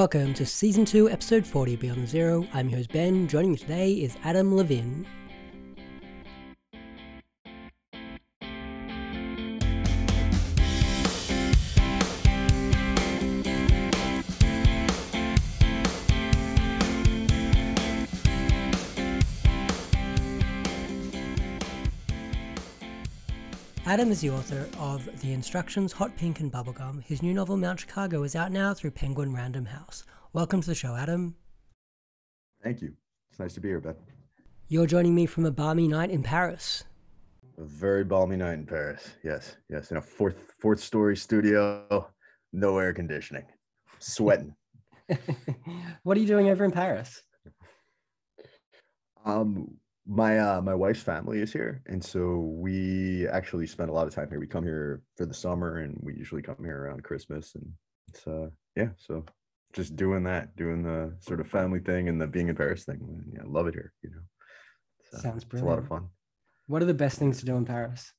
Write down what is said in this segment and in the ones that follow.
Welcome to Season 2, Episode 40 Beyond the Zero. I'm your host Ben. Joining me today is Adam Levin. Adam is the author of The Instructions, Hot Pink and Bubblegum. His new novel, Mount Chicago, is out now through Penguin Random House. Welcome to the show, Adam. Thank you. It's nice to be here, Ben. You're joining me from a balmy night in Paris. A very balmy night in Paris. Yes, yes. In a fourth fourth story studio, no air conditioning. Sweating. what are you doing over in Paris? Um, my uh my wife's family is here and so we actually spend a lot of time here. We come here for the summer and we usually come here around christmas and it's uh yeah so just doing that doing the sort of family thing and the being in paris thing yeah love it here you know? So sounds brilliant it's a lot of fun. What are the best things to do in paris?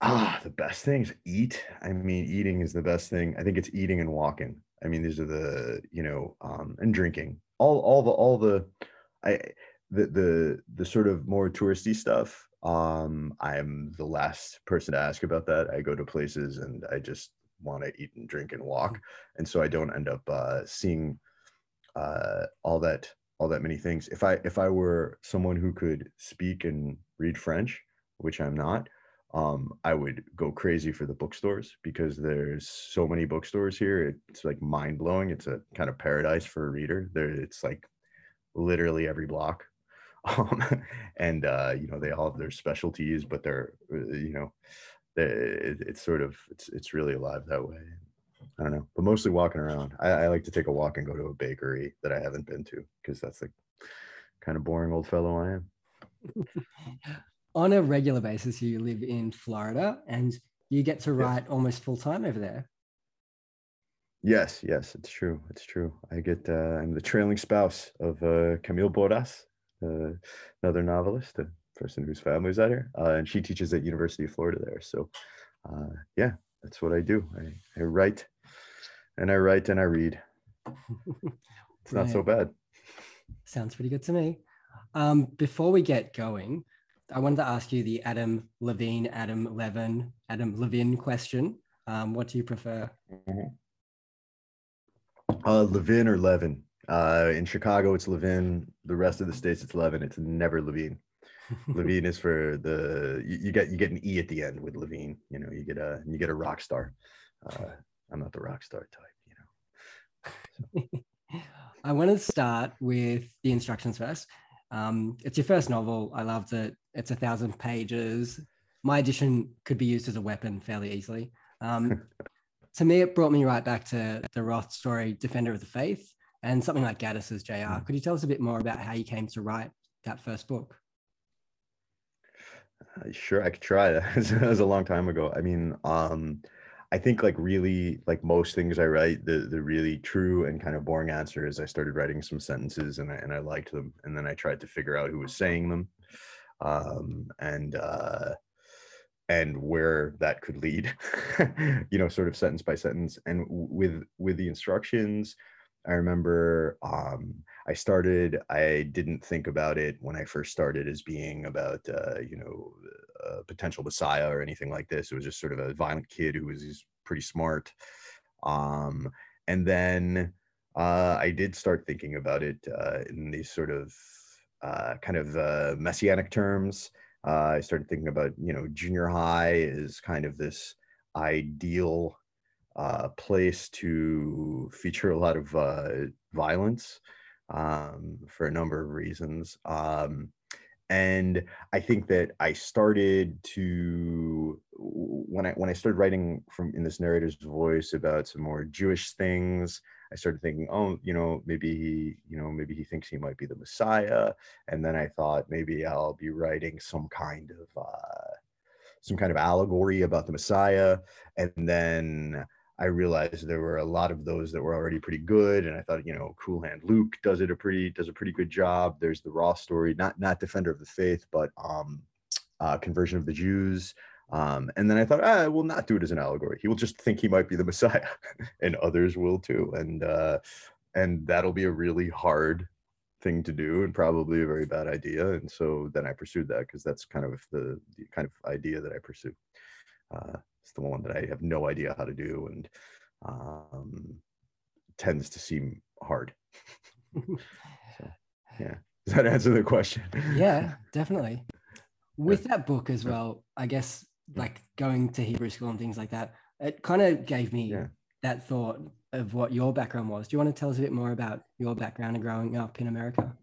Ah the best things eat. I mean eating is the best thing. I think it's eating and walking. I mean these are the you know um and drinking. All all the all the I the the the sort of more touristy stuff. Um, I'm the last person to ask about that. I go to places and I just want to eat and drink and walk, and so I don't end up uh, seeing uh, all that all that many things. If I if I were someone who could speak and read French, which I'm not, um, I would go crazy for the bookstores because there's so many bookstores here. It's like mind blowing. It's a kind of paradise for a reader. There, it's like literally every block um, and uh, you know they all have their specialties but they're uh, you know it, it's sort of it's it's really alive that way. I don't know but mostly walking around. I, I like to take a walk and go to a bakery that i haven't been to because that's the kind of boring old fellow i am. On a regular basis you live in florida and you get to write almost full time over there Yes, yes, it's true. It's true. I get. Uh, I'm the trailing spouse of uh, Camille Bordas, uh, another novelist, a person whose family's out here, uh, and she teaches at University of Florida there. So, uh, yeah, that's what I do. I, I write, and I write and I read. It's not so bad. Sounds pretty good to me. Um, before we get going, I wanted to ask you the Adam Levine, Adam Levin, Adam Levin question. Um, what do you prefer? Mm-hmm. Uh, Levin or Levin. Uh, in Chicago, it's Levin. The rest of the states, it's Levin. It's never Levine. Levine is for the you, you, get you get an E at the end with Levine. You know, you get a you get a rock star. Uh, I'm not the rock star type. You know. I want to start with the instructions first. Um, it's your first novel. I loved it. it's a thousand pages. My edition could be used as a weapon fairly easily. Um, to me, it brought me right back to the Roth story, Defender of the Faith, and something like Gaddis's JR. Mm. Could you tell us a bit more about how you came to write that first book? Uh, sure, I could try. that was a long time ago. I mean, um, I think like really like most things I write, the the really true and kind of boring answer is I started writing some sentences and I, and I liked them, and then I tried to figure out who was saying them, um, and uh, and where that could lead you know sort of sentence by sentence. And with with the instructions i remember um i started i didn't think about it when i first started as being about uh you know a potential messiah or anything like this. It was just sort of a violent kid who was pretty smart. Um and then uh i did start thinking about it uh in these sort of uh kind of uh messianic terms uh, I started thinking about, you know, junior high is kind of this ideal uh, place to feature a lot of uh, violence um, for a number of reasons. Um, and I think that I started to when I when I started writing from in this narrator's voice about some more Jewish things, I started thinking, oh, you know, maybe he, you know, maybe he thinks he might be the Messiah. And then I thought maybe I'll be writing some kind of uh, some kind of allegory about the Messiah. And then I realized there were a lot of those that were already pretty good. And I thought, you know, Cool Hand Luke does it a pretty does a pretty good job. There's the Roth story, not not Defender of the Faith, but um, uh, Conversion of the Jews. Um, and then I thought, ah, I will not do it as an allegory. He will just think he might be the Messiah, and others will too. And uh, and that'll be a really hard thing to do and probably a very bad idea. And so then I pursued that because that's kind of the, the, kind of idea that I pursue. Uh, it's the one that I have no idea how to do and um, tends to seem hard. so, yeah. Does that answer the question? yeah, definitely. With that book as well, I guess like going to Hebrew school and things like that, it kind of gave me yeah. that thought of what your background was. Do you want to tell us a bit more about your background and growing up in America?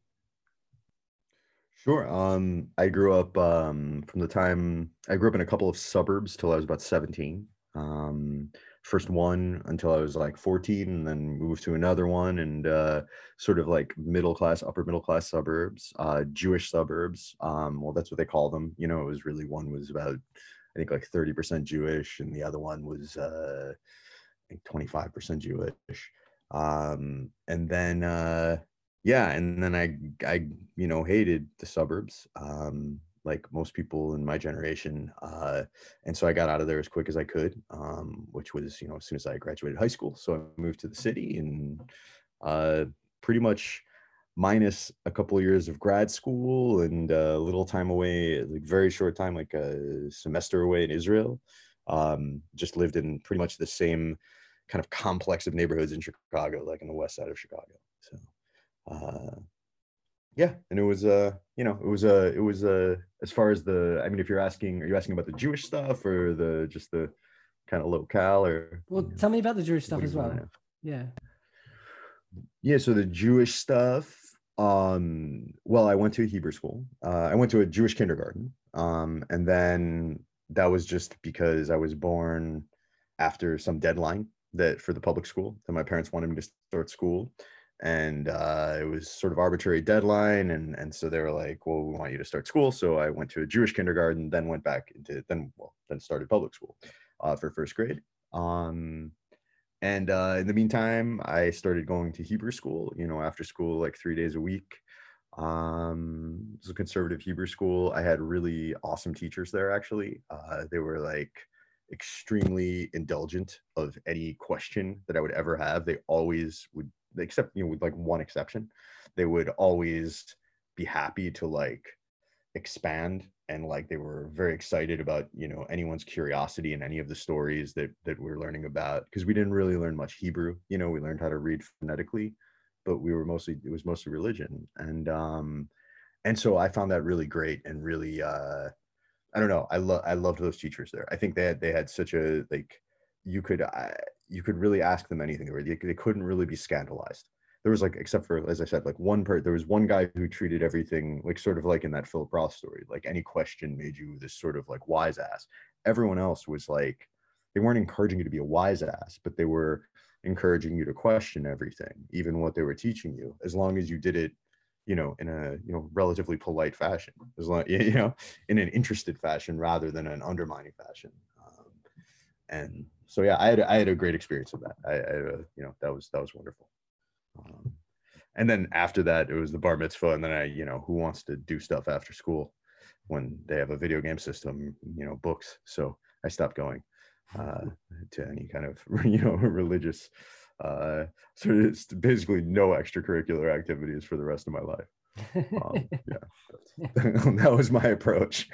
Sure. Um, I grew up um, from the time I grew up in a couple of suburbs till I was about 17. Um, first one until I was like 14, and then moved to another one, and uh, sort of like middle class, upper middle class suburbs, uh, Jewish suburbs. Um, well, that's what they call them. You know, it was really one was about think like 30% Jewish, and the other one was uh, I think 25% Jewish. Um, and then uh, yeah, and then I I you know hated the suburbs. Um, like most people in my generation. Uh, and so I got out of there as quick as I could, um, which was, you know, as soon as I graduated high school. So I moved to the city and uh, pretty much minus a couple of years of grad school and a little time away, like very short time, like a semester away in Israel. Um, just lived in pretty much the same kind of complex of neighborhoods in Chicago, like in the west side of Chicago. So, uh, yeah, and it was uh, you know, it was uh, it was uh, as far as the, I mean, if you're asking, are you asking about the Jewish stuff or the just the kind of locale or? Well, you know, tell me about the Jewish stuff as well. Yeah. Yeah, so the Jewish stuff um, well, I went to a Hebrew school. Uh, I went to a Jewish kindergarten. Um, and then that was just because I was born after some deadline that for the public school that my parents wanted me to start school. And uh, it was sort of arbitrary deadline. And, and so they were like, well, we want you to start school. So I went to a Jewish kindergarten, then went back into, then, well, then started public school uh, for first grade. Um, and uh, in the meantime i started going to hebrew school you know after school like three days a week. Um it was a conservative hebrew school. I had really awesome teachers there actually. Uh, they were like extremely indulgent of any question that i would ever have. They always would except you know with like one exception. They would always be happy to like expand and like they were very excited about you know anyone's curiosity in any of the stories that that we're learning about because we didn't really learn much hebrew you know we learned how to read phonetically but we were mostly it was mostly religion and um and so i found that really great and really uh i don't know i love i loved those teachers there. I think they had they had such a like you could uh, you could really ask them anything they, they couldn't really be scandalized there was like except for as i said like one part there was one guy who treated everything like sort of like in that philip roth story like any question made you this sort of like wise ass. Everyone else was like they weren't encouraging you to be a wise ass but they were encouraging you to question everything even what they were teaching you as long as you did it you know in a you know relatively polite fashion as long you know in an interested fashion rather than an undermining fashion. Um, and so yeah i had i had a great experience of that. I, I uh, you know that was that was wonderful um, and then after that, it was the bar mitzvah, and then I, you know, who wants to do stuff after school when they have a video game system, you know, books. So I stopped going uh, to any kind of, you know, religious. Uh, so it's basically no extracurricular activities for the rest of my life. Um, yeah, that was my approach.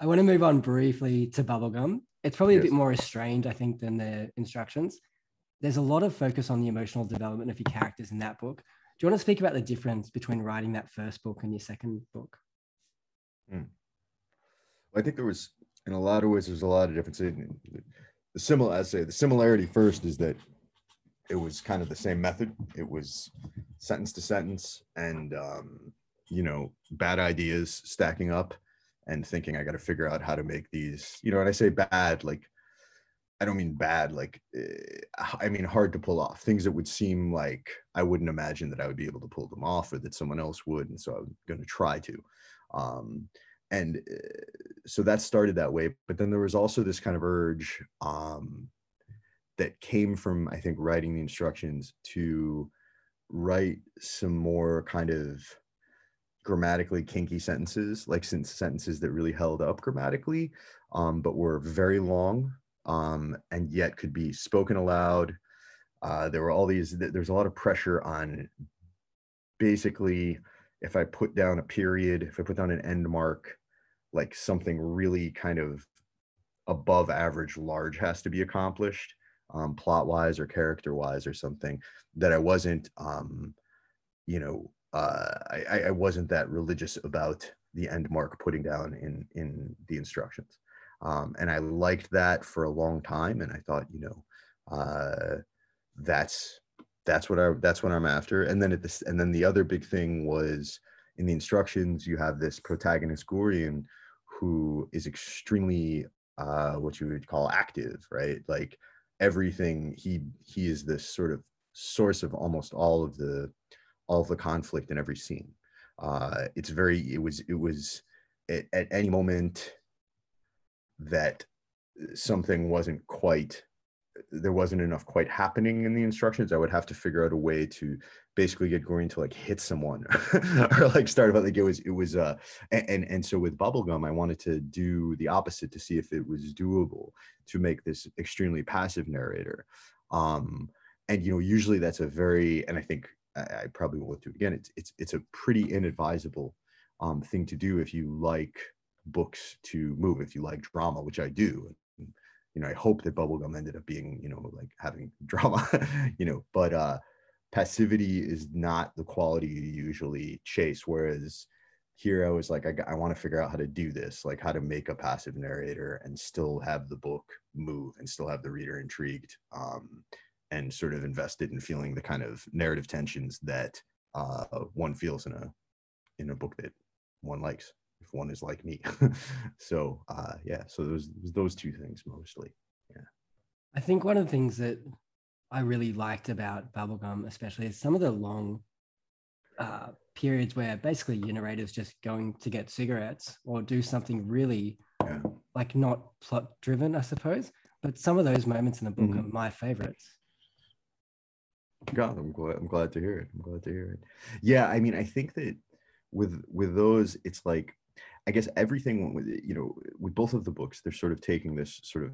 I want to move on briefly to bubblegum. It's probably a yes. bit more restrained, I think, than the instructions there's a lot of focus on the emotional development of your characters in that book. Do you want to speak about the difference between writing that first book and your second book? Hmm. I think there was, in a lot of ways, there's a lot of difference. The similar, I say, the similarity first is that it was kind of the same method. It was sentence to sentence, and um, you know, bad ideas stacking up, and thinking I got to figure out how to make these. You know, and I say bad, like I don't mean bad, like eh, I mean hard to pull off things that would seem like I wouldn't imagine that I would be able to pull them off or that someone else would, and so I'm going to try to. Um, and uh, so that started that way, but then there was also this kind of urge um, that came from I think writing the instructions to write some more kind of grammatically kinky sentences, like sentences that really held up grammatically, um, but were very long um, and yet could be spoken aloud. Uh, there were all these, there's a lot of pressure on basically if I put down a period, if I put down an end mark, like something really kind of above average large has to be accomplished um, plot wise or character wise or something that I wasn't, um, you know, uh, I, I wasn't that religious about the end mark putting down in in the instructions. Um, and I liked that for a long time. And I thought, you know, uh, that's that's what I that's what I'm after. And then at this and then the other big thing was in the instructions you have this protagonist Gurion who is extremely uh, what you would call active, right? Like everything he he is this sort of source of almost all of the all of the conflict in every scene. Uh, it's very it was it was at, at any moment that something wasn't quite there wasn't enough quite happening in the instructions, I would have to figure out a way to basically get Gurion to like hit someone or like start about like it was it was uh and, and and so with bubblegum I wanted to do the opposite to see if it was doable to make this extremely passive narrator. Um and you know usually that's a very and I think I, I probably won't do it again. It's it's it's a pretty inadvisable um thing to do if you like books to move, if you like drama, which I do you know, I hope that bubblegum ended up being, you know, like having drama, you know, but uh passivity is not the quality you usually chase. Whereas here I was like, I, I want to figure out how to do this, like how to make a passive narrator and still have the book move and still have the reader intrigued um, and sort of invested in feeling the kind of narrative tensions that uh, one feels in a in a book that one likes if one is like me. so uh, yeah, so those those two things mostly. Yeah. I think one of the things that I really liked about Bubblegum, especially, is some of the long uh, periods where basically your narrator's just going to get cigarettes or do something really yeah. like not plot driven, I suppose. But some of those moments in the book mm-hmm. are my favorites. God, I'm glad. I'm glad to hear it. I'm glad to hear it. Yeah, I mean, I think that with with those, it's like I guess everything with you know with both of the books, they're sort of taking this sort of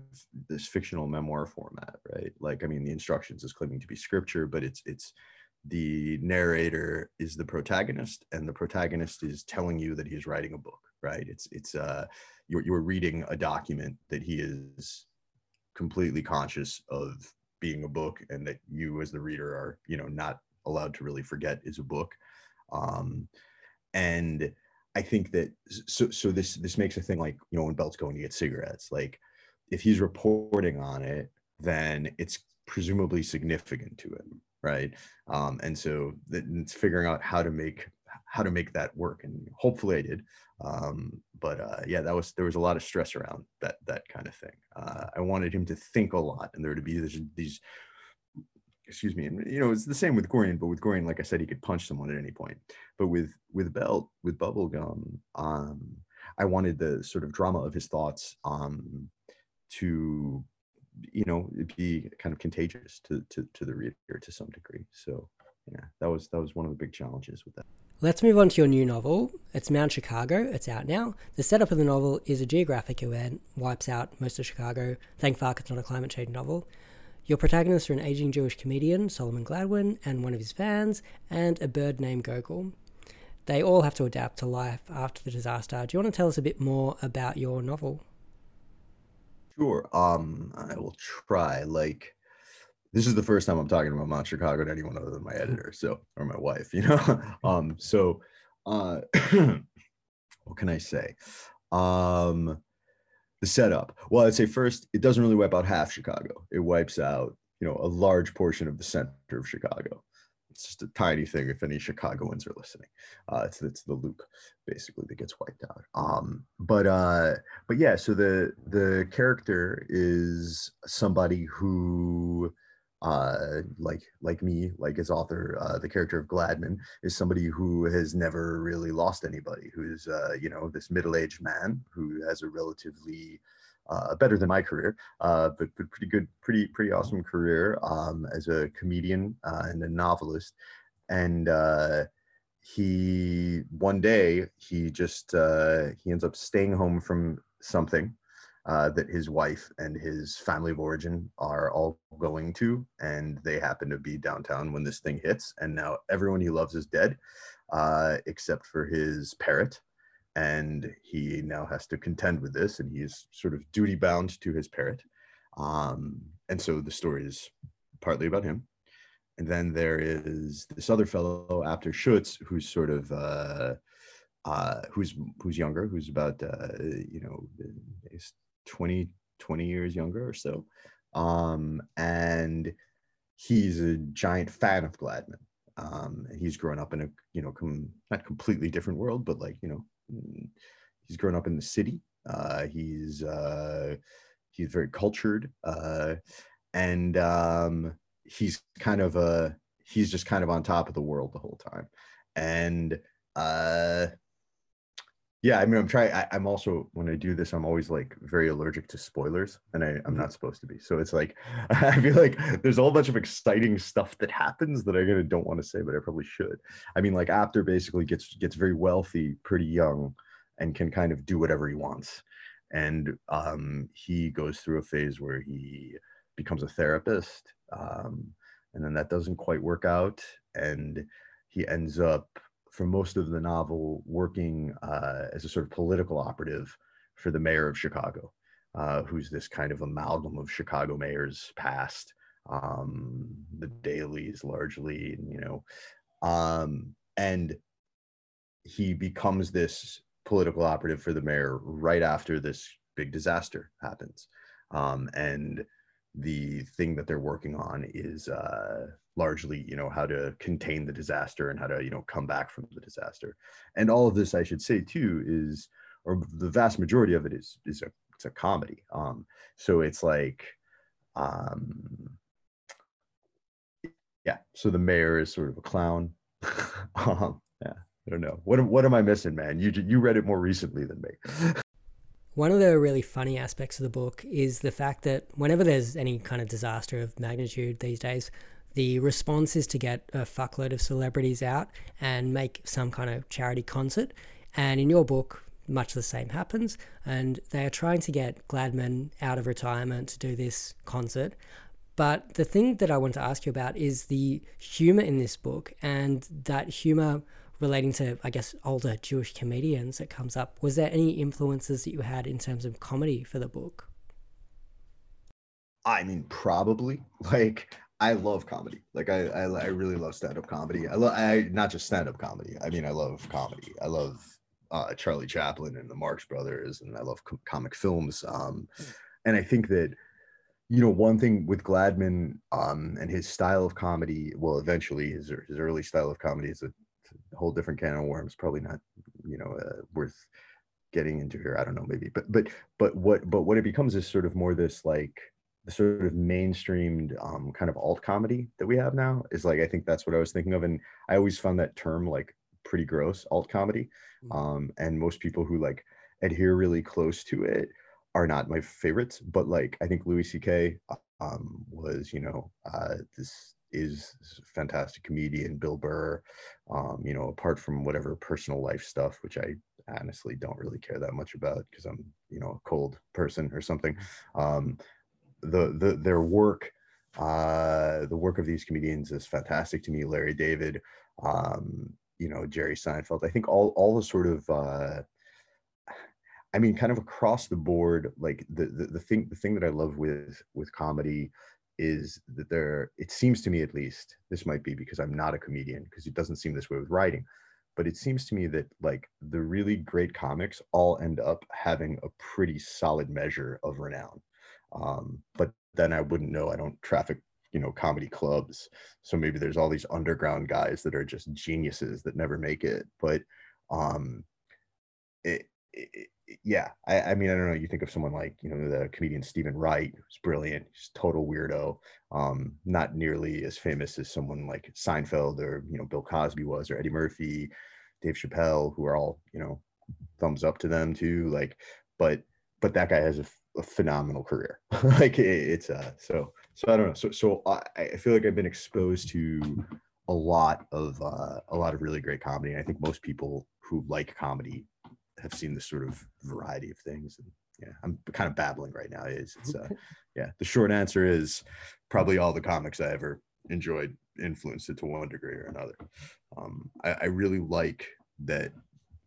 this fictional memoir format, right? Like, I mean, the instructions is claiming to be scripture, but it's it's the narrator is the protagonist, and the protagonist is telling you that he's writing a book, right? It's it's uh you're you're reading a document that he is completely conscious of being a book, and that you as the reader are you know not allowed to really forget is a book, um, and I think that so so this this makes a thing like you know when Belt's going to get cigarettes, like if he's reporting on it, then it's presumably significant to him, right? Um, and so it's figuring out how to make how to make that work, and hopefully I did. Um, but uh, yeah, that was there was a lot of stress around that that kind of thing. Uh, I wanted him to think a lot, and there to be these, these excuse me and you know it's the same with Gurion, but with Gurion, like I said he could punch someone at any point but with with Belt with Bubblegum um I wanted the sort of drama of his thoughts um to you know be kind of contagious to, to to the reader to some degree so yeah that was that was one of the big challenges with that Let's move on to your new novel. It's Mount Chicago. It's out now. The setup of the novel is a geographic event, wipes out most of Chicago. Thank fuck it's not a climate change novel. Your protagonists are an aging Jewish comedian, Solomon Gladman, and one of his fans, and a bird named Gogol. They all have to adapt to life after the disaster. Do you want to tell us a bit more about your novel? Sure. Um, I will try. Like, this is the first time I'm talking about Mount Chicago to anyone other than my editor, so or my wife, you know. um, so, uh, what can I say? Um, the setup. Well, I'd say first, it doesn't really wipe out half Chicago. It wipes out, you know, a large portion of the center of Chicago. It's just a tiny thing. If any Chicagoans are listening, uh, it's it's the loop basically that gets wiped out. Um, but uh, but yeah, so the the character is somebody who uh, like like me, like his author, uh, the character of Gladman is somebody who has never really lost anybody. Who's uh, you know this middle-aged man who has a relatively uh, better than my career, uh, but, but pretty good, pretty pretty awesome career um, as a comedian uh, and a novelist. And uh, he one day he just uh, he ends up staying home from something uh, that his wife and his family of origin are all going to, and they happen to be downtown when this thing hits. And now everyone he loves is dead, uh, except for his parrot. And he now has to contend with this, and he's sort of duty bound to his parrot. Um, and so the story is partly about him. And then there is this other fellow Apter Schutz, who's sort of uh, uh, who's who's younger, who's about uh, you know 20, 20 years younger or so. Um, and he's a giant fan of Gladman. Um, he's grown up in a, you know, com- not completely different world, but like, you know, mm, he's grown up in the city. Uh, he's, uh, he's very cultured. Uh, and um, he's kind of a, he's just kind of on top of the world the whole time. And uh, yeah i mean i'm trying I, am also when i do this i'm always like very allergic to spoilers and I, i'm not supposed to be. So it's like i feel like there's a whole bunch of exciting stuff that happens that i don't want to say but i probably should. I mean like Apter basically gets gets very wealthy pretty young and can kind of do whatever he wants. And um he goes through a phase where he becomes a therapist um and then that doesn't quite work out and he ends up for most of the novel working uh, as a sort of political operative for the mayor of Chicago, uh, who's this kind of amalgam of Chicago mayors past, um, the Daleys largely, you know, um, and he becomes this political operative for the mayor right after this big disaster happens. Um, and the thing that they're working on is uh, largely you know how to contain the disaster and how to you know come back from the disaster. And all of this i should say too is or the vast majority of it is is a it's a comedy. Um so it's like um yeah so the mayor is sort of a clown. Um yeah i don't know. What what am i missing man? You you read it more recently than me. One of the really funny aspects of the book is the fact that whenever there's any kind of disaster of magnitude these days, the response is to get a fuckload of celebrities out and make some kind of charity concert. And in your book, much the same happens. And they are trying to get Gladman out of retirement to do this concert. But the thing that I want to ask you about is the humor in this book and that humor relating to, I guess, older Jewish comedians that comes up. Was there any influences that you had in terms of comedy for the book? I mean, probably. Like, I love comedy. Like, I I, I really love stand up comedy. I love I not just stand up comedy. I mean, I love comedy. I love uh, Charlie Chaplin and the Marx Brothers, and I love com- comic films. Um, and I think that you know one thing with Gladman um, and his style of comedy. Well, eventually his his early style of comedy is a, a whole different can of worms. Probably not you know uh, worth getting into here. I don't know, maybe, but but but what but what it becomes is sort of more this like the sort of mainstreamed um, kind of alt comedy that we have now is like I think that's what I was thinking of, and I always found that term like pretty gross, alt comedy, Mm. um, and most people who like adhere really close to it are not my favorites. But like I think Louis C.K. Um, was you know uh, this is fantastic comedian, Bill Burr, um, you know apart from whatever personal life stuff, which I honestly don't really care that much about because I'm you know a cold person or something. The the their work uh the work of these comedians is fantastic to me. Larry david um you know jerry seinfeld. I think all all the sort of uh i mean kind of across the board like the the, the thing the thing that i love with with comedy is that there it seems to me at least this might be because i'm not a comedian because it doesn't seem this way with writing but it seems to me that like the really great comics all end up having a pretty solid measure of renown um, but then I wouldn't know. I don't traffic, you know, comedy clubs, so maybe there's all these underground guys that are just geniuses that never make it. But um, it, it, yeah, I, I mean, I don't know. You think of someone like you know the comedian Steven Wright, who's brilliant, he's total weirdo. Um, not nearly as famous as someone like Seinfeld or you know Bill Cosby was, or Eddie Murphy, Dave Chappelle, who are all you know thumbs up to them too. Like, but but that guy has a, a phenomenal career. like it, it's uh so so I don't know. So so I, I feel like I've been exposed to a lot of uh, a lot of really great comedy. And I think most people who like comedy have seen this sort of variety of things. And yeah, I'm kind of babbling right now. Is it's uh, yeah. The short answer is probably all the comics I ever enjoyed influenced it to one degree or another. Um, I, I really like that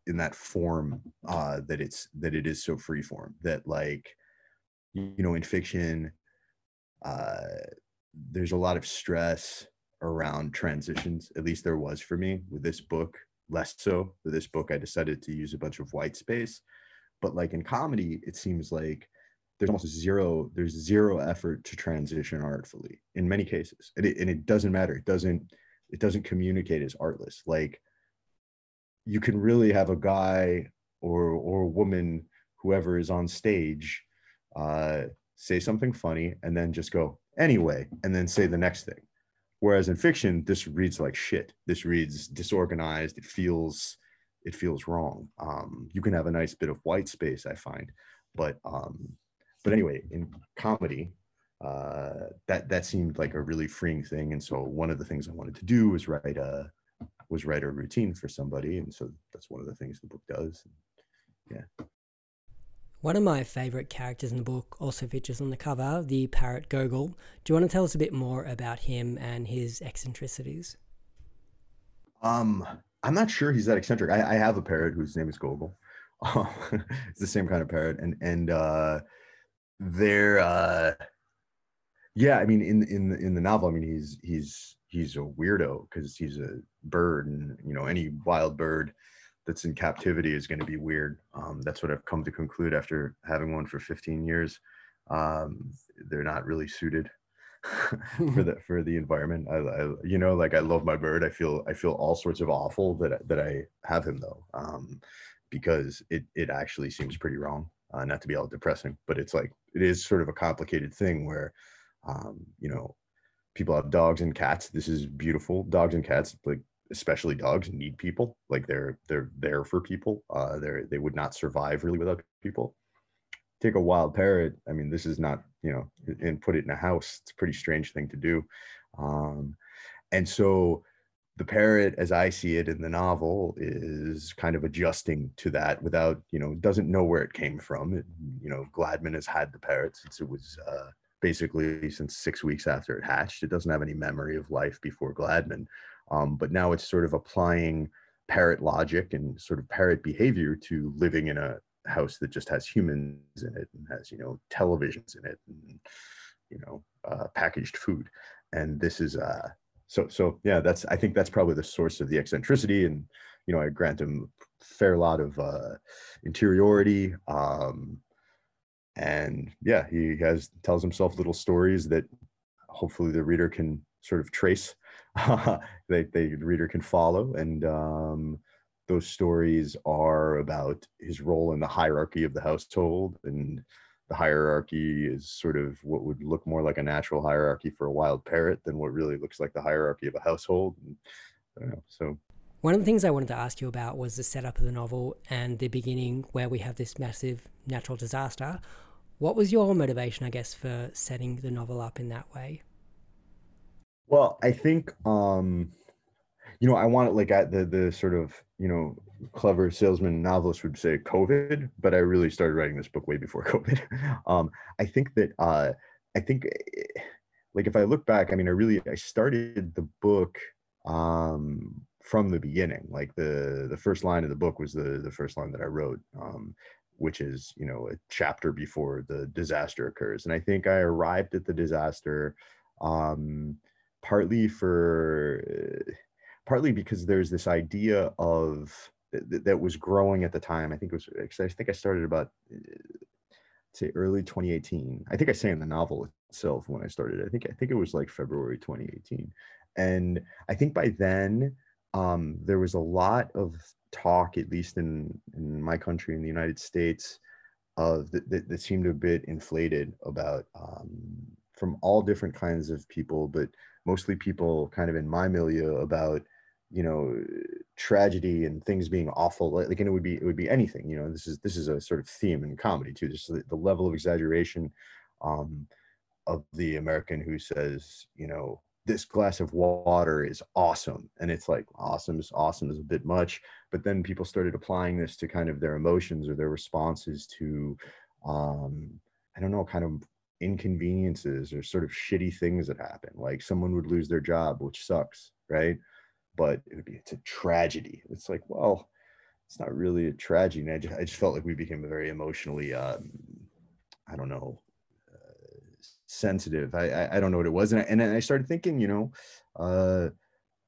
in that form uh, that it's that it is so free form that like you know in fiction uh, there's a lot of stress around transitions at least there was for me with this book less so. With this book i decided to use a bunch of white space. But like in comedy it seems like there's almost zero there's zero effort to transition artfully in many cases. And it, and it doesn't matter. It doesn't it doesn't communicate as artless. Like you can really have a guy or or a woman whoever is on stage uh, say something funny and then just go anyway and then say the next thing. Whereas in fiction this reads like shit. This reads disorganized. It feels it feels wrong. Um, you can have a nice bit of white space i find. But um, but anyway in comedy uh, that that seemed like a really freeing thing. And so one of the things i wanted to do was write a was write a routine for somebody. And so that's one of the things the book does. Yeah one of my favourite characters in the book also features on the cover, the parrot Gogol. Do you want to tell us a bit more about him and his eccentricities? Um, I'm not sure he's that eccentric. I, I have a parrot whose name is Gogol. it's the same kind of parrot, and and uh, they're uh, yeah. I mean, in in in the novel, I mean, he's he's he's a weirdo because he's a bird, and you know, any wild bird that's in captivity is going to be weird. Um, that's what I've come to conclude after having one for 15 years. Um, they're not really suited for the for the environment. I, I, you know, like I love my bird. I feel I feel all sorts of awful that that I have him though, um, because it it actually seems pretty wrong. Uh, not to be all depressing, but it's like it is sort of a complicated thing where, um, you know, people have dogs and cats. This is beautiful. Dogs and cats like especially dogs need people. Like they're they're there for people. Uh they're they would not survive really without people. Take a wild parrot. I mean this is not you know and put it in a house. It's a pretty strange thing to do. Um and so the parrot as i see it in the novel is kind of adjusting to that without you know doesn't know where it came from. It, you know gladman has had the parrot since it was uh basically since six weeks after it hatched. It doesn't have any memory of life before gladman um, but now it's sort of applying parrot logic and sort of parrot behavior to living in a house that just has humans in it and has you know televisions in it and you know uh, packaged food. And this is uh so so yeah that's i think that's probably the source of the eccentricity and you know i grant him a fair lot of uh interiority um and yeah he has tells himself little stories that hopefully the reader can sort of trace they the reader can follow and um, those stories are about his role in the hierarchy of the household and the hierarchy is sort of what would look more like a natural hierarchy for a wild parrot than what really looks like the hierarchy of a household know, so one of the things I wanted to ask you about was the setup of the novel and the beginning where we have this massive natural disaster. What was your motivation, I guess, for setting the novel up in that way? Well, I think um, you know, I want it like at the the sort of you know clever salesman novelist would say COVID, but I really started writing this book way before COVID. um, I think that uh, I think eh, like if I look back, I mean, I really I started the book um, from the beginning. Like the the first line of the book was the the first line that I wrote. Um, which is you know a chapter before the disaster occurs and i think i arrived at the disaster um, partly for partly because there's this idea of that, that was growing at the time. I think it was I think I started about say early 2018. I think I say in the novel itself when I started. I think I think it was like February 2018, and I think by then um, there was a lot of talk, at least in in my country, in the United States, of that, that, that seemed a bit inflated about um, from all different kinds of people, but mostly people kind of in my milieu about you know tragedy and things being awful. Like and it would be it would be anything you know this is this is a sort of theme in comedy too. Just the, the level of exaggeration um of the american who says you know this glass of water is awesome. And it's like awesome is awesome is a bit much. But then people started applying this to kind of their emotions or their responses to um i don't know kind of inconveniences or sort of shitty things that happen like someone would lose their job which sucks right? But it would be it's a tragedy. It's like well it's not really a tragedy. I just, I just felt like we became very emotionally um i don't know uh, sensitive. I, I, I don't know what it was. And I, and I started thinking you know uh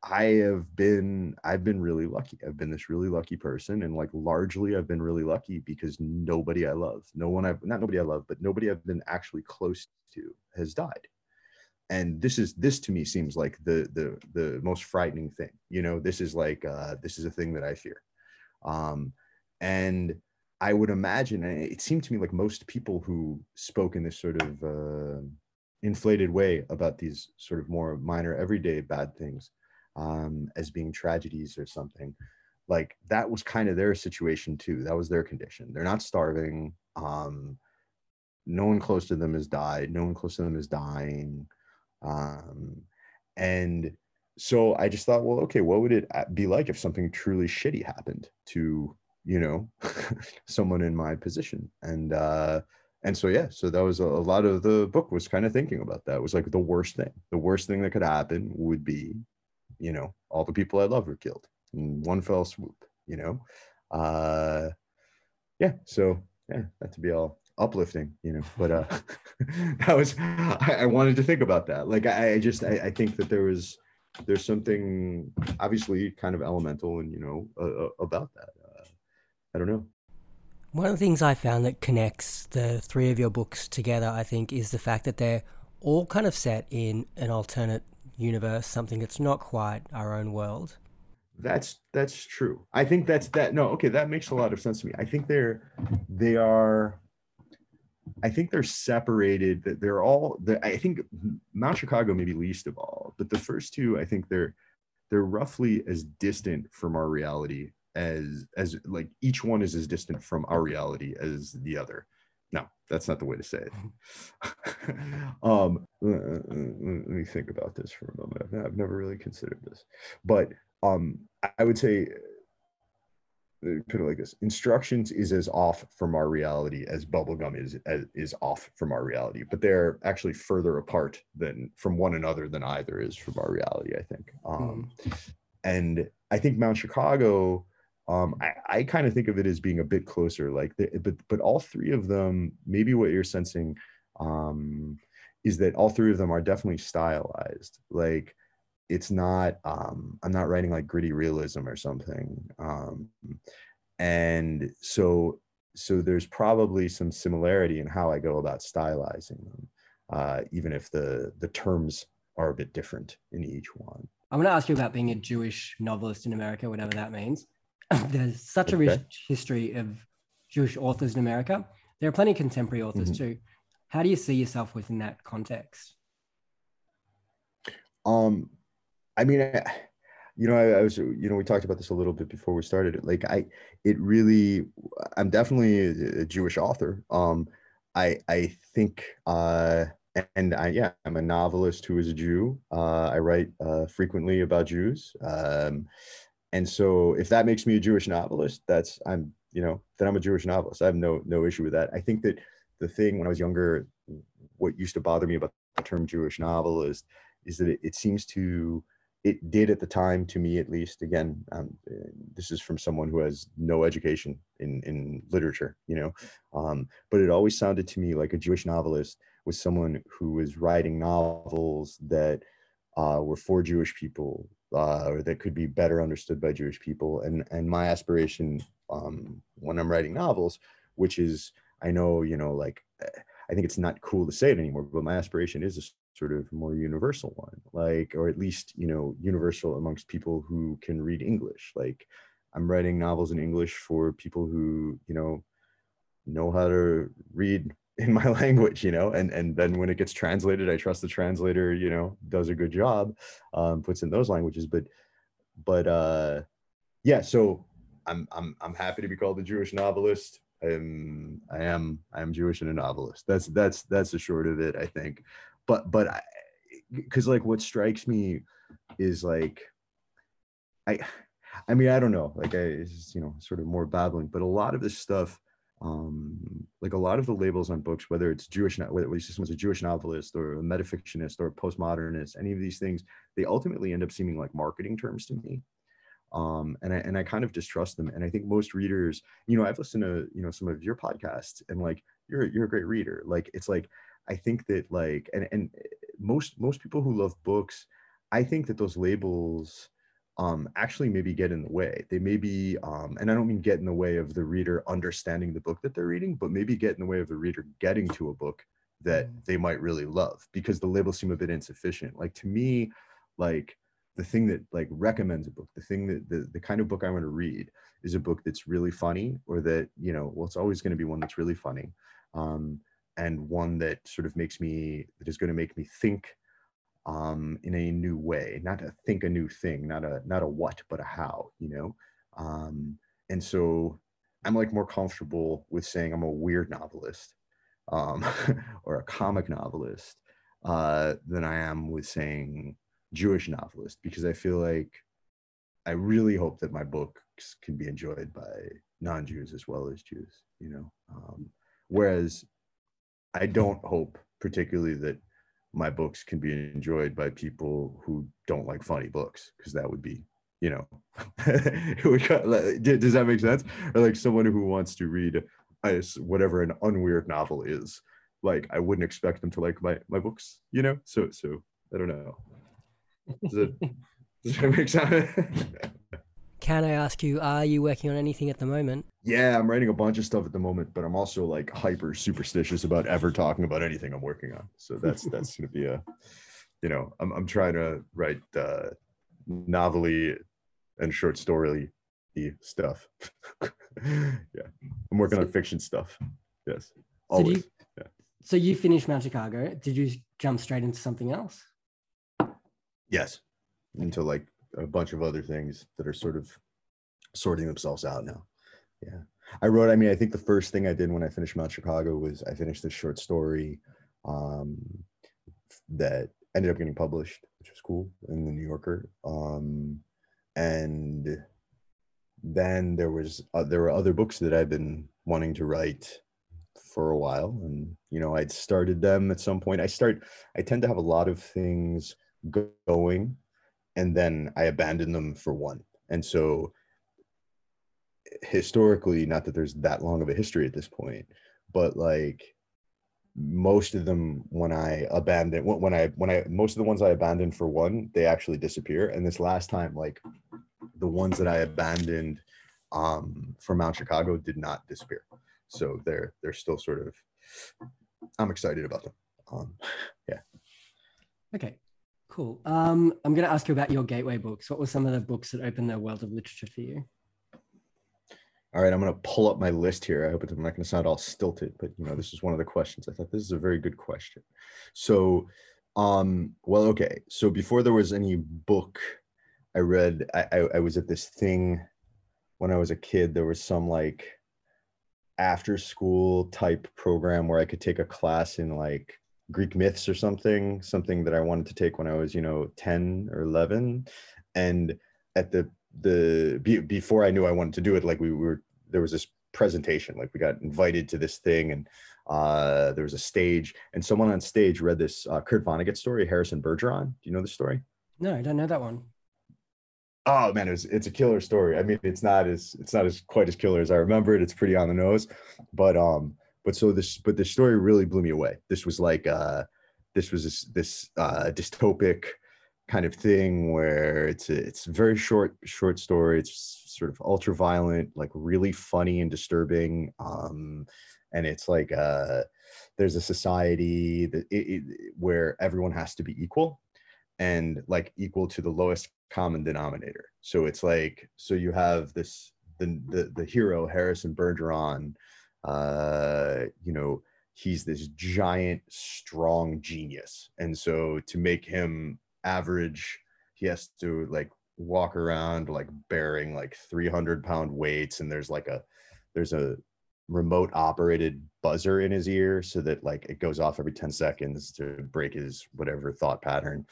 I have been I've been really lucky. I've been this really lucky person and like largely I've been really lucky because nobody I love, no one I've not nobody I love, but nobody I've been actually close to has died. And this is this to me seems like the the the most frightening thing. You know, this is like uh this is a thing that I fear. Um and I would imagine and it seemed to me like most people who spoke in this sort of uh inflated way about these sort of more minor everyday bad things um, as being tragedies or something like that was kind of their situation too. That was their condition. They're not starving um, no one close to them has died no one close to them is dying um, and so i just thought well okay what would it be like if something truly shitty happened to you know someone in my position? And uh and so yeah so that was a, a lot of the book was kind of thinking about that. It was like the worst thing. The worst thing that could happen would be you know, all the people I love were killed in one fell swoop, you know. Uh yeah, so yeah, that to be all uplifting, you know. But uh that was I, I, wanted to think about that. Like I, I just I, I, think that there was there's something obviously kind of elemental and you know uh, about that. Uh, I don't know. One of the things I found that connects the three of your books together, I think, is the fact that they're all kind of set in an alternate universe, something that's not quite our own world. That's that's true. I think that's that. No, okay, that makes a lot of sense to me. I think they're they are. I think they're separated. That they're all. They're, I think Mount Chicago maybe least of all, but the first two, I think they're they're roughly as distant from our reality as as like each one is as distant from our reality as the other that's not the way to say it. Um let, me think about this for a moment. I've, never really considered this. But um i would say uh, put it like this. Instructions is as off from our reality as bubblegum is as, is off from our reality. But they're actually further apart than from one another than either is from our reality i think. Um mm. and i think mount chicago um, I, I kind of think of it as being a bit closer, like, the, but but all three of them, maybe what you're sensing, um, is that all three of them are definitely stylized. Like, it's not, um, I'm not writing like gritty realism or something, um, and so so there's probably some similarity in how I go about stylizing them, uh, even if the the terms are a bit different in each one. I'm going to ask you about being a Jewish novelist in America, whatever that means. there's such a rich history of Jewish authors in America. There are plenty of contemporary authors mm-hmm. too. How do you see yourself within that context? Um, I mean, I, you know, I, I, was, you know, we talked about this a little bit before we started. Like, I, it really, I'm definitely a, a Jewish author. Um, I, I think, uh, and I, yeah, I'm a novelist who is a Jew. Uh, I write uh, frequently about Jews. Um, and so if that makes me a jewish novelist that's i'm you know then i'm a jewish novelist. I have no no issue with that. I think that the thing when i was younger what used to bother me about the term jewish novelist is that it, it seems to it did at the time to me at least again um, this is from someone who has no education in in literature you know um, but it always sounded to me like a jewish novelist was someone who was writing novels that uh, were for jewish people uh, or that could be better understood by Jewish people. And and my aspiration um, when I'm writing novels, which is I know you know like I think it's not cool to say it anymore, but my aspiration is a sort of more universal one, like or at least you know universal amongst people who can read English. Like I'm writing novels in English for people who you know know how to read in my language you know and and then when it gets translated i trust the translator you know does a good job um, puts in those languages but but uh yeah so i'm i'm i'm happy to be called a jewish novelist. I'm i am i am jewish and a novelist. That's that's that's the short of it i think. But but because like what strikes me is like i i mean i don't know. Like i you know sort of more babbling but a lot of this stuff um, like a lot of the labels on books, whether it's Jewish, whether someone's a Jewish novelist or a metafictionist or a postmodernist, any of these things, they ultimately end up seeming like marketing terms to me. Um, and I and I kind of distrust them. And I think most readers, you know, I've listened to you know some of your podcasts, and like you're you're a great reader. Like it's like I think that like and and most most people who love books, I think that those labels um, actually maybe get in the way. They maybe, um, and I don't mean get in the way of the reader understanding the book that they're reading, but maybe get in the way of the reader getting to a book that mm. they might really love because the labels seem a bit insufficient. Like to me, like the thing that like recommends a book, the thing that the, the kind of book I want to read is a book that's really funny or that, you know, well, it's always going to be one that's really funny. Um, and one that sort of makes me, that is going to make me think um, in a new way, not to think a new thing, not a not a what, but a how, you know. Um, and so I'm like more comfortable with saying I'm a weird novelist um, or a comic novelist uh, than I am with saying Jewish novelist because I feel like I really hope that my books can be enjoyed by non-Jews as well as Jews, you know. Um, whereas I don't hope particularly that my books can be enjoyed by people who don't like funny books because that would be you know does that make sense? Or like someone who wants to read whatever an unweird novel is like i wouldn't expect them to like my my books you know? So so i don't know. Does it does that make sense can I ask you, are you working on anything at the moment? Yeah, I'm writing a bunch of stuff at the moment, but I'm also like hyper superstitious about ever talking about anything I'm working on. So that's that's gonna be a, you know, I'm I'm trying to write uh, novelty and short story stuff. yeah, I'm working so, on fiction stuff. Yes, always. So you, yeah. So you finished Mount Chicago. Did you jump straight into something else? Yes, into like a bunch of other things that are sort of sorting themselves out now. Yeah. I wrote, I mean, I think the first thing I did when I finished Mount Chicago was I finished this short story um, that ended up getting published, which was cool in the New Yorker. Um, and then there was uh, there were other books that I've been wanting to write for a while, and you know I'd started them at some point. I start I tend to have a lot of things going and then I abandoned them for one. And so historically, not that there's that long of a history at this point, but like most of them when I abandoned when I when I most of the ones I abandoned for one, they actually disappear. And this last time, like the ones that I abandoned um for Mount Chicago did not disappear. So they're they're still sort of I'm excited about them. Um yeah. Okay. Cool. Um, I'm going to ask you about your gateway books. What were some of the books that opened the world of literature for you? All right, I'm going to pull up my list here. I hope I'm not going to sound all stilted, but you know, this is one of the questions. I thought this is a very good question. So, um, well, okay. So before there was any book, I read. I, I, I was at this thing when I was a kid. There was some like after school type program where I could take a class in like Greek myths or something, something that I wanted to take when I was, you know, 10 or 11. And at the, the, be, before I knew I wanted to do it, like we were, there was this presentation, like we got invited to this thing and uh, there was a stage and someone on stage read this uh, Kurt Vonnegut story, Harrison Bergeron. Do you know the story? No, I don't know that one. Oh man, it's it's a killer story. I mean, it's not as it's not as quite as killer as I remember it. It's pretty on the nose, but um, but so this but the story really blew me away. This was like uh this was this, this uh dystopic kind of thing where it's a, it's a very short short story. It's sort of ultra violent like really funny and disturbing um and it's like uh there's a society that it, it, where everyone has to be equal and like equal to the lowest common denominator. So it's like so you have this the the, the hero harrison bergeron uh, you know, he's this giant, strong genius. And so to make him average, he has to like walk around like bearing like 300 pound weights. And there's like a, there's a remote operated buzzer in his ear so that like it goes off every 10 seconds to break his whatever thought pattern.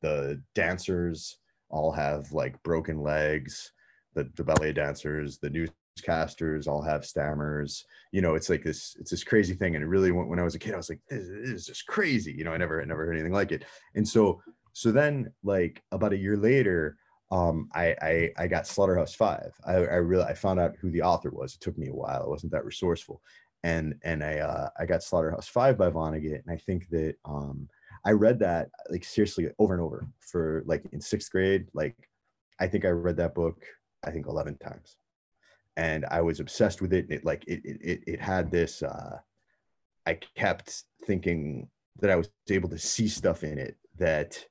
The dancers all have like broken legs. The, the ballet dancers, the news newscasters all have stammers. You know it's like this it's this crazy thing. And it really when, i was a kid i was like this, this is just crazy. You know i never I never heard anything like it. And so so then like about a year later um i i, I got slaughterhouse five. I i really i found out who the author was. It took me a while. I wasn't that resourceful. And and i uh i got slaughterhouse five by vonnegut. And i think that um i read that like seriously over and over for like in sixth grade. Like i think i read that book i think 11 times and I was obsessed with it. It like it it it had this. Uh, I kept thinking that I was able to see stuff in it that,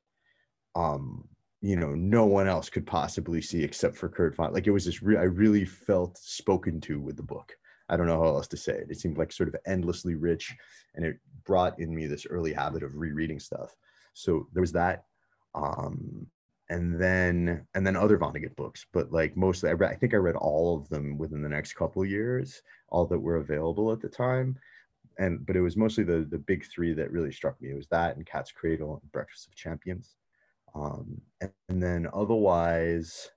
um, you know, no one else could possibly see except for Kurt Vonnegut. Like it was this. re- I really felt spoken to with the book. I don't know how else to say it. It seemed like sort of endlessly rich, and it brought in me this early habit of rereading stuff. So there was that. Um, and then and then other Vonnegut books. But like mostly, I read. I think I read all of them within the next couple years, all that were available at the time. And but it was mostly the the big three that really struck me. It was that and Cat's Cradle and Breakfast of Champions. Um, and, and then otherwise,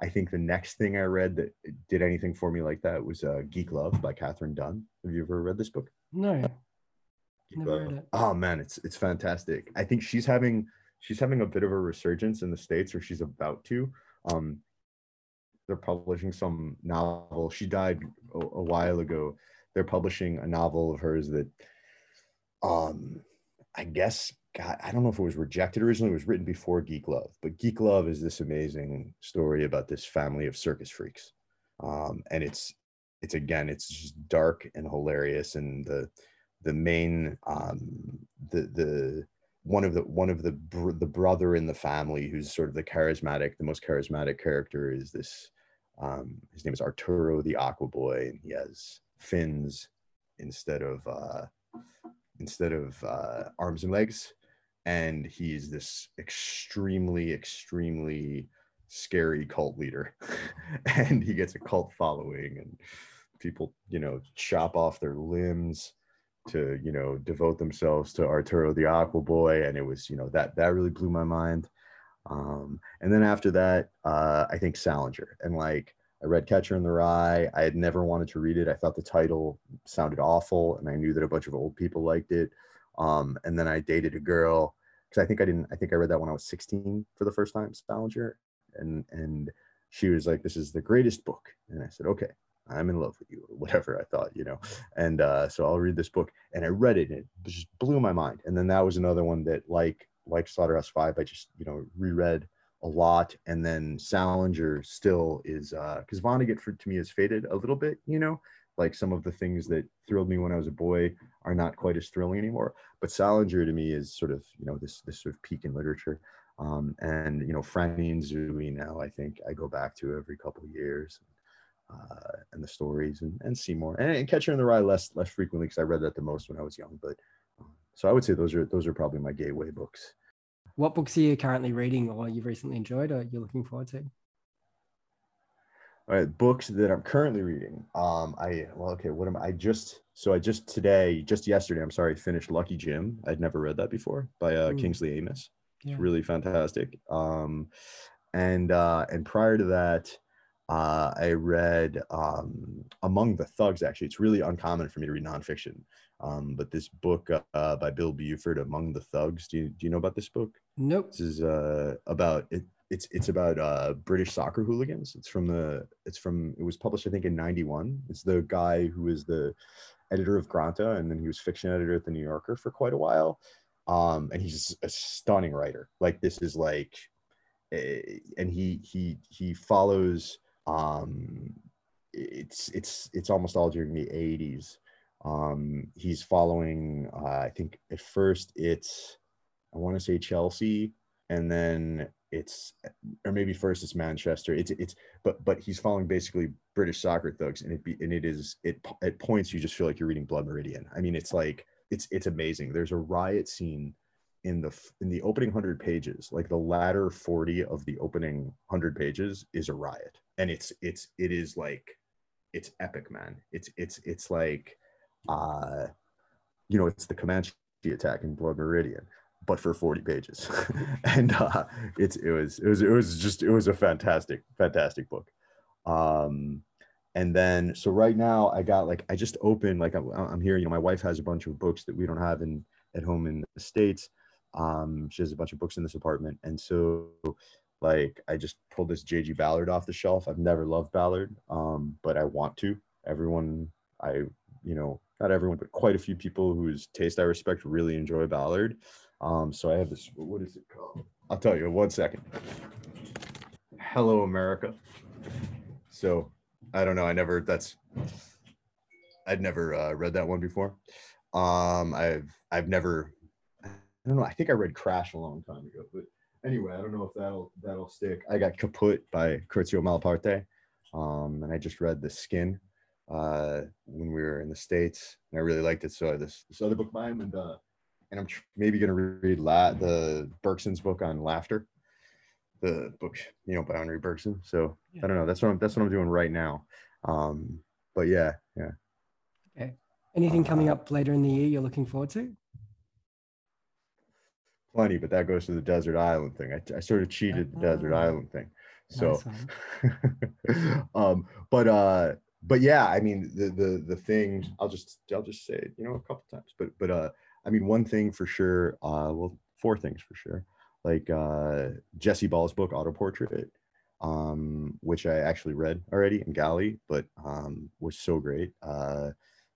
I think the next thing I read that did anything for me like that was uh, Geek Love by Katherine Dunn. Have you ever read this book? No. Geek Love. Oh man, it's it's fantastic. I think she's having she's having a bit of a resurgence in the states, or she's about to. Um, they're publishing some novel. She died a, a while ago. They're publishing a novel of hers that, um, I guess, God, I don't know if it was rejected originally. It was written before Geek Love, but Geek Love is this amazing story about this family of circus freaks, um, and it's it's again, it's just dark and hilarious, and the the main um, the the one of the one of the br- the brother in the family who's sort of the charismatic the most charismatic character is this um his name is arturo the aqua boy and he has fins instead of uh instead of uh arms and legs and he's this extremely extremely scary cult leader. And he gets a cult following and people you know chop off their limbs to you know devote themselves to Arturo the Aqua Boy, and it was you know that that really blew my mind. Um, and then after that, uh, I think Salinger, and like I read Catcher in the Rye. I had never wanted to read it. I thought the title sounded awful, and I knew that a bunch of old people liked it. Um, and then I dated a girl because I think I didn't. I think I read that when I was 16 for the first time, Salinger, and and she was like, "This is the greatest book," and I said, "Okay." I'm in love with you, or whatever I thought, you know. And uh, so I'll read this book, and I read it, and it just blew my mind. And then that was another one that, like like Slaughterhouse Five, I just you know reread a lot. And then Salinger still is because uh, Vonnegut for to me has faded a little bit, you know. Like some of the things that thrilled me when I was a boy are not quite as thrilling anymore. But Salinger to me is sort of you know this this sort of peak in literature. Um, and you know Franny and Zooey now I think I go back to every couple years uh, and the stories and, and Seymour and, and Catcher in the Rye less less frequently because I read that the most when I was young. But um, so I would say those are those are probably my gateway books. What books are you currently reading or you've recently enjoyed or you're looking forward to? All right, books that I'm currently reading. Um, I well, okay, what am I? I just so I just today, just yesterday, I'm sorry, finished Lucky Jim. I'd never read that before by uh, mm. Kingsley Amis. Yeah. It's really fantastic. Um, and uh, and prior to that, uh, I read um, Among the Thugs. Actually, it's really uncommon for me to read nonfiction. Um, but this book uh, by Bill Buford, Among the Thugs. Do you, do you know about this book? Nope. This is uh, about it. It's it's about uh, British soccer hooligans. It's from the. It's from. It was published, I think, in '91. It's the guy who is the editor of Granta, and then he was fiction editor at the New Yorker for quite a while. Um, and he's a stunning writer. Like this is like, eh, and he he he follows um, it's it's it's almost all during the 80s. Um, he's following. Uh, I think at first it's I want to say Chelsea, and then it's or maybe first it's Manchester. It's it's but but he's following basically British soccer thugs, and it be and it is it at points you just feel like you're reading Blood Meridian. I mean, it's like it's it's amazing. There's a riot scene in the in the opening 100 pages like the latter 40 of the opening 100 pages is a riot and it's it's it is like it's epic man it's it's it's like uh you know it's the comanche attack in blood meridian but for 40 pages and uh it's it was it was it was just it was a fantastic fantastic book um and then so right now I got like I just opened like I'm, I'm here. You know, my wife has a bunch of books that we don't have in at home in the states. Um, she has a bunch of books in this apartment, and so like I just pulled this J.G. Ballard off the shelf. I've never loved Ballard, um, but I want to. Everyone, I you know, not everyone, but quite a few people whose taste I respect really enjoy Ballard. Um, so I have this. What is it called? I'll tell you. One second. Hello, America. So I don't know. I never. That's. I'd never uh, read that one before. Um, I've I've never. I don't know. I think I read Crash a long time ago, but anyway, I don't know if that'll that'll stick. I got Kaputt by Curzio Malaparte, um, and I just read The Skin uh, when we were in the states, and I really liked it. So this this other book by him, and uh, and I'm tr- maybe gonna read La- the Bergson's book on laughter, the book you know by Henri Bergson. So I don't know. That's what I'm that's what I'm doing right now. Um, but yeah, yeah. Okay. Anything coming up later in the year you're looking forward to? Plenty, but that goes to the desert island thing. I, I sort of cheated the desert Ah. island thing. So, Nice um, but uh, but yeah, I mean the the the thing. I'll just I'll just say it, you know a couple times. But but uh, I mean one thing for sure. Uh, well, four things for sure. Like uh, Jesse Ball's book, Auto Portrait, um, which I actually read already in Galley, but um, was so great. Uh,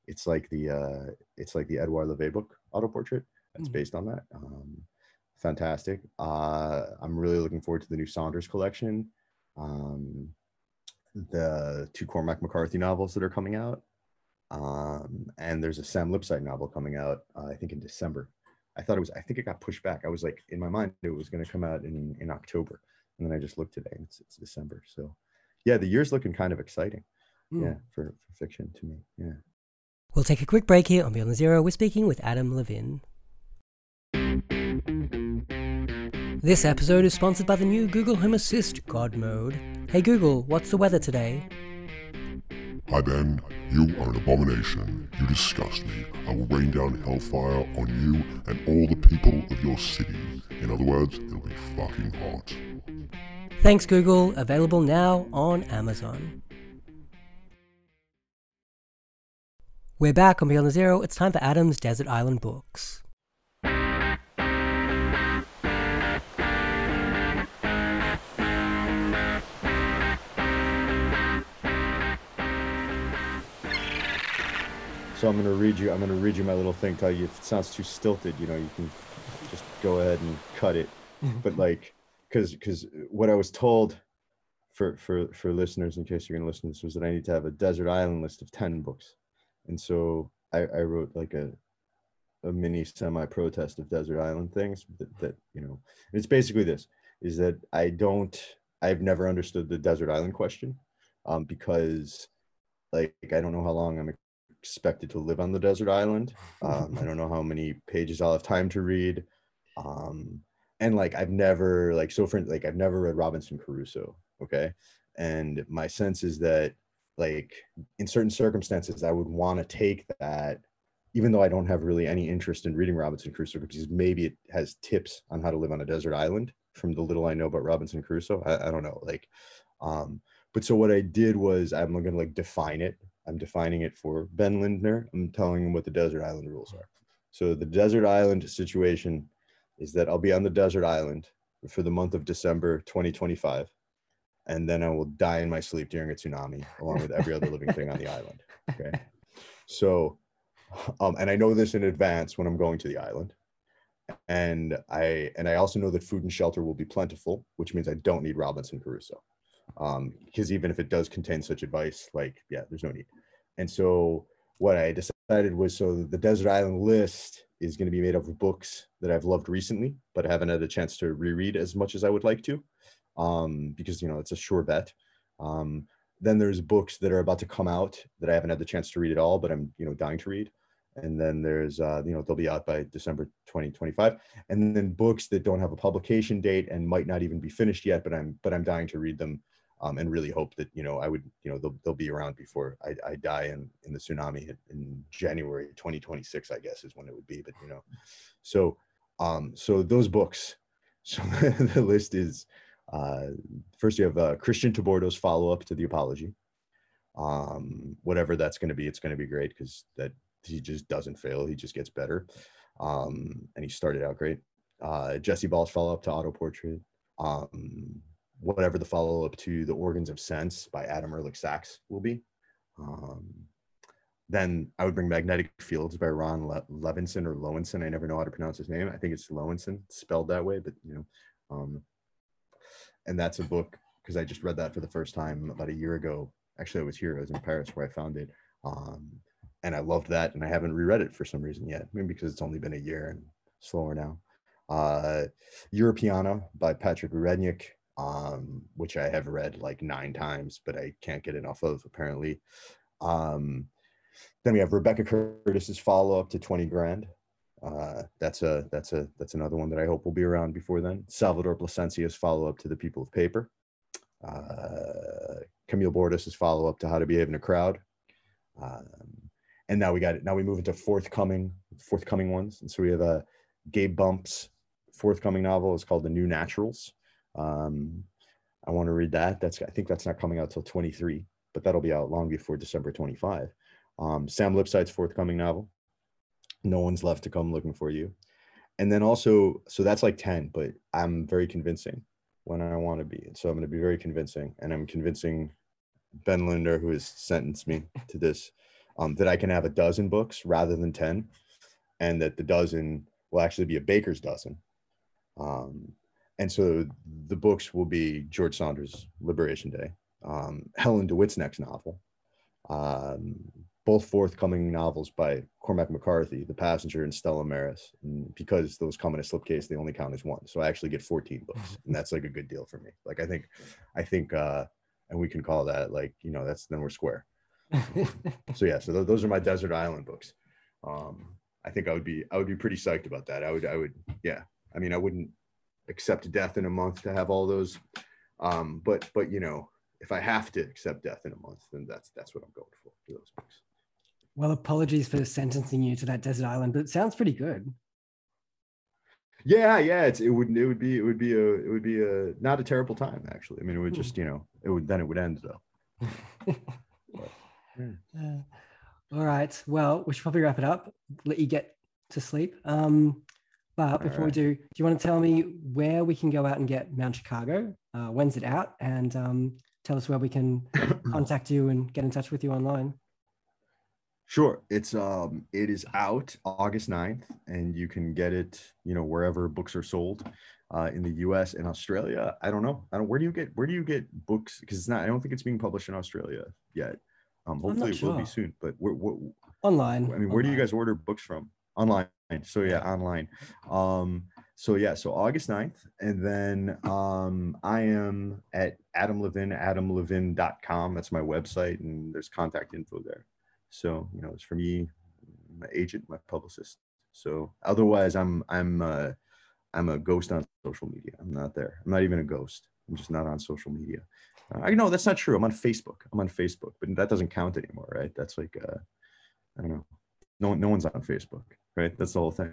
it's like the uh, it's like the Edouard Levé book, Auto Portrait. That's Mhm. based on that. Um, fantastic. Uh, I'm really looking forward to the new Saunders collection. Um, the two Cormac McCarthy novels that are coming out. Um, and there's a Sam Lipsyte novel coming out, uh, I think in December. I thought it was, I think it got pushed back. I was like, in my mind, it was going to come out in, in October. And then I just looked today and it's, it's December. So yeah, the year's looking kind of exciting. Hmm. Yeah, for, for fiction to me. Yeah. We'll take a quick break here on Beyond the Zero. We're speaking with Adam Levin. This episode is sponsored by the new Google Home Assist God Mode. Hey Google, what's the weather today? Hi Ben, you are an abomination. You disgust me. I will rain down hellfire on you and all the people of your city. In other words, it'll be fucking hot. Thanks Google, available now on Amazon. We're back on Beyond the Zero. It's time for Adam's Desert Island Books. So I'm going to read you, I'm going to read you my little thing. Tell you if it sounds too stilted, you know, you can just go ahead and cut it. but like because because what i was told for for for listeners in case you're going to listen to this was that i need to have a desert island list of 10 books and so i i wrote like a a mini semi protest of desert island things that, that you know it's basically this is that i don't i've never understood the desert island question um because like i don't know how long i'm expected to live on the desert island um i don't know how many pages i'll have time to read um and like I've never like so for like I've never read Robinson Crusoe, okay? And my sense is that like in certain circumstances I would want to take that even though I don't have really any interest in reading Robinson Crusoe because maybe it has tips on how to live on a desert island from the little I know about Robinson Crusoe. I, I don't know like um but so what I did was I'm to like define it. I'm defining it for Ben Lindner. I'm telling him what the desert island rules are. So the desert island situation is that I'll be on the desert island for the month of December 2025. And then I will die in my sleep during a tsunami, along with every other living thing on the island. Okay. So, um, and I know this in advance when I'm going to the island. And I and I also know that food and shelter will be plentiful, which means I don't need Robinson Crusoe. Um, because even if it does contain such advice, like, yeah, there's no need. And so what I decided was so the desert island list is going to be made up of books that I've loved recently, but haven't had a chance to reread as much as I would like to, um, because you know it's a sure bet. Um, then there's books that are about to come out that I haven't had the chance to read at all, but I'm you know dying to read. And then there's uh, you know they'll be out by December 2025. And then books that don't have a publication date and might not even be finished yet, but I'm but I'm dying to read them. Um, and really hope that you know I would you know they'll, they'll be around before I, I die in, in the tsunami in, January 2026 I guess is when it would be but you know so um so those books so the list is uh first you have uh, Christian TeBordo's follow-up to the apology Um, whatever that's going to be, it's going to be great because that he just doesn't fail. He just gets better. Um, and he started out great. Uh, Jesse Ball's follow up to Auto Portrait. Um, whatever the follow up to The Organs of Sense by Adam Ehrlich Sachs will be. Um, then I would bring Magnetic Fields by Ron Le- Levinson or Loewinsohn. I never know how to pronounce his name. I think it's Loewinsohn, spelled that way, but you know. Um, and that's a book because I just read that for the first time about a year ago. Actually, I was here. I was in Paris where I found it. Um, and I loved that, and I haven't reread it for some reason yet. Maybe because it's only been a year and slower now. Uh, Europeana by Patrick Rednick, um, which I have read like nine times, but I can't get enough of apparently. Um, then we have Rebecca Curtis's follow up to 20 grand. Uh, that's a that's a that's another one that I hope will be around before then. Salvador Plascencia's follow up to The People of Paper. Uh, Camille Bordas's follow up to How to Behave in a Crowd. Um, and now we got it. Now we move into forthcoming forthcoming ones. And so we have a uh, Gabe Bump's forthcoming novel. It's called The New Naturals. Um, I want to read that. That's I think that's not coming out till 23, but that'll be out long before December 25. Um, Sam Lipsyte's forthcoming novel. No one's left to come looking for you. And then also, so that's like 10, but I'm very convincing when I want to be. So I'm going to be very convincing. And I'm convincing Ben Linder, who has sentenced me to this, um, that I can have a dozen books rather than 10, and that the dozen will actually be a baker's dozen. Um, and so the books will be George Saunders' Liberation Day, um, Helen DeWitt's next novel, um, both forthcoming novels by Cormac McCarthy, The Passenger and Stella Maris. And because those come in a slipcase, they only count as one. So I actually get 14 books. And that's like a good deal for me. Like I think, I think, uh, and we can call that like, you know, that's then we're square. so yeah, so th- those are my desert island books. Um, I think I would be, I would be pretty psyched about that. I would, I would, yeah. I mean, I wouldn't accept death in a month to have all those. Um, but, but you know, if I have to accept death in a month, then that's, that's what I'm going for, for those books. Well, apologies for sentencing you to that desert island, but it sounds pretty good. Yeah, yeah, it's it would it would be it would be a it would be a not a terrible time actually. I mean, it would just you know it would then it would end though. but, yeah. uh, all right. Well, we should probably wrap it up. Let you get to sleep. Um, but before right. we do, do you want to tell me where we can go out and get Mount Chicago? Uh, when's it out? And um, tell us where we can contact you and get in touch with you online. Sure. It's um it is out August 9th and you can get it, you know, wherever books are sold. Uh, in the US and Australia. I don't know. I don't where do you get where do you get books? Because it's not I don't think it's being published in Australia yet. Um hopefully it sure. will be soon. But where, where online. I mean, where online. do you guys order books from? Online. So yeah, online. Um so yeah, so August 9th. And then um I am at Adam Levin, adamlevin.com. That's my website, and there's contact info there. So, you know, it's for me, my agent, my publicist. So otherwise I'm I'm uh I'm a ghost on social media. I'm not there. I'm not even a ghost. I'm just not on social media. Uh, I know that's not true. I'm on Facebook. I'm on Facebook, but that doesn't count anymore, right? That's like uh I don't know. No no one's on Facebook, right? That's the whole thing.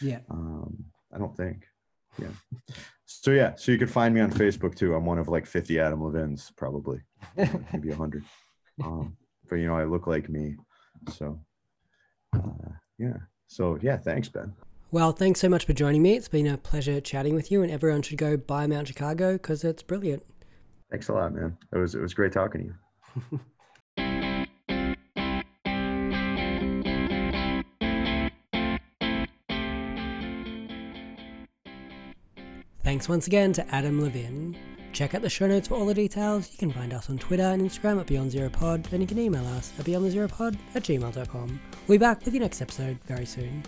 Yeah. Um, I don't think. Yeah. So yeah, so you could find me on Facebook too. I'm one of like 50 Adam Levins, probably, maybe 100. Um, but you know, I look like me. So, uh, yeah. So yeah, thanks, Ben. Well, thanks so much for joining me. It's been a pleasure chatting with you, and everyone should go buy Mount Chicago because it's brilliant. Thanks a lot, man. It was it was great talking to you. Thanks once again to Adam Levin. Check out the show notes for all the details. You can find us on Twitter and Instagram at Beyond Zero Pod, and you can email us at beyondthezeropod at gmail.com. We'll be back with your next episode very soon.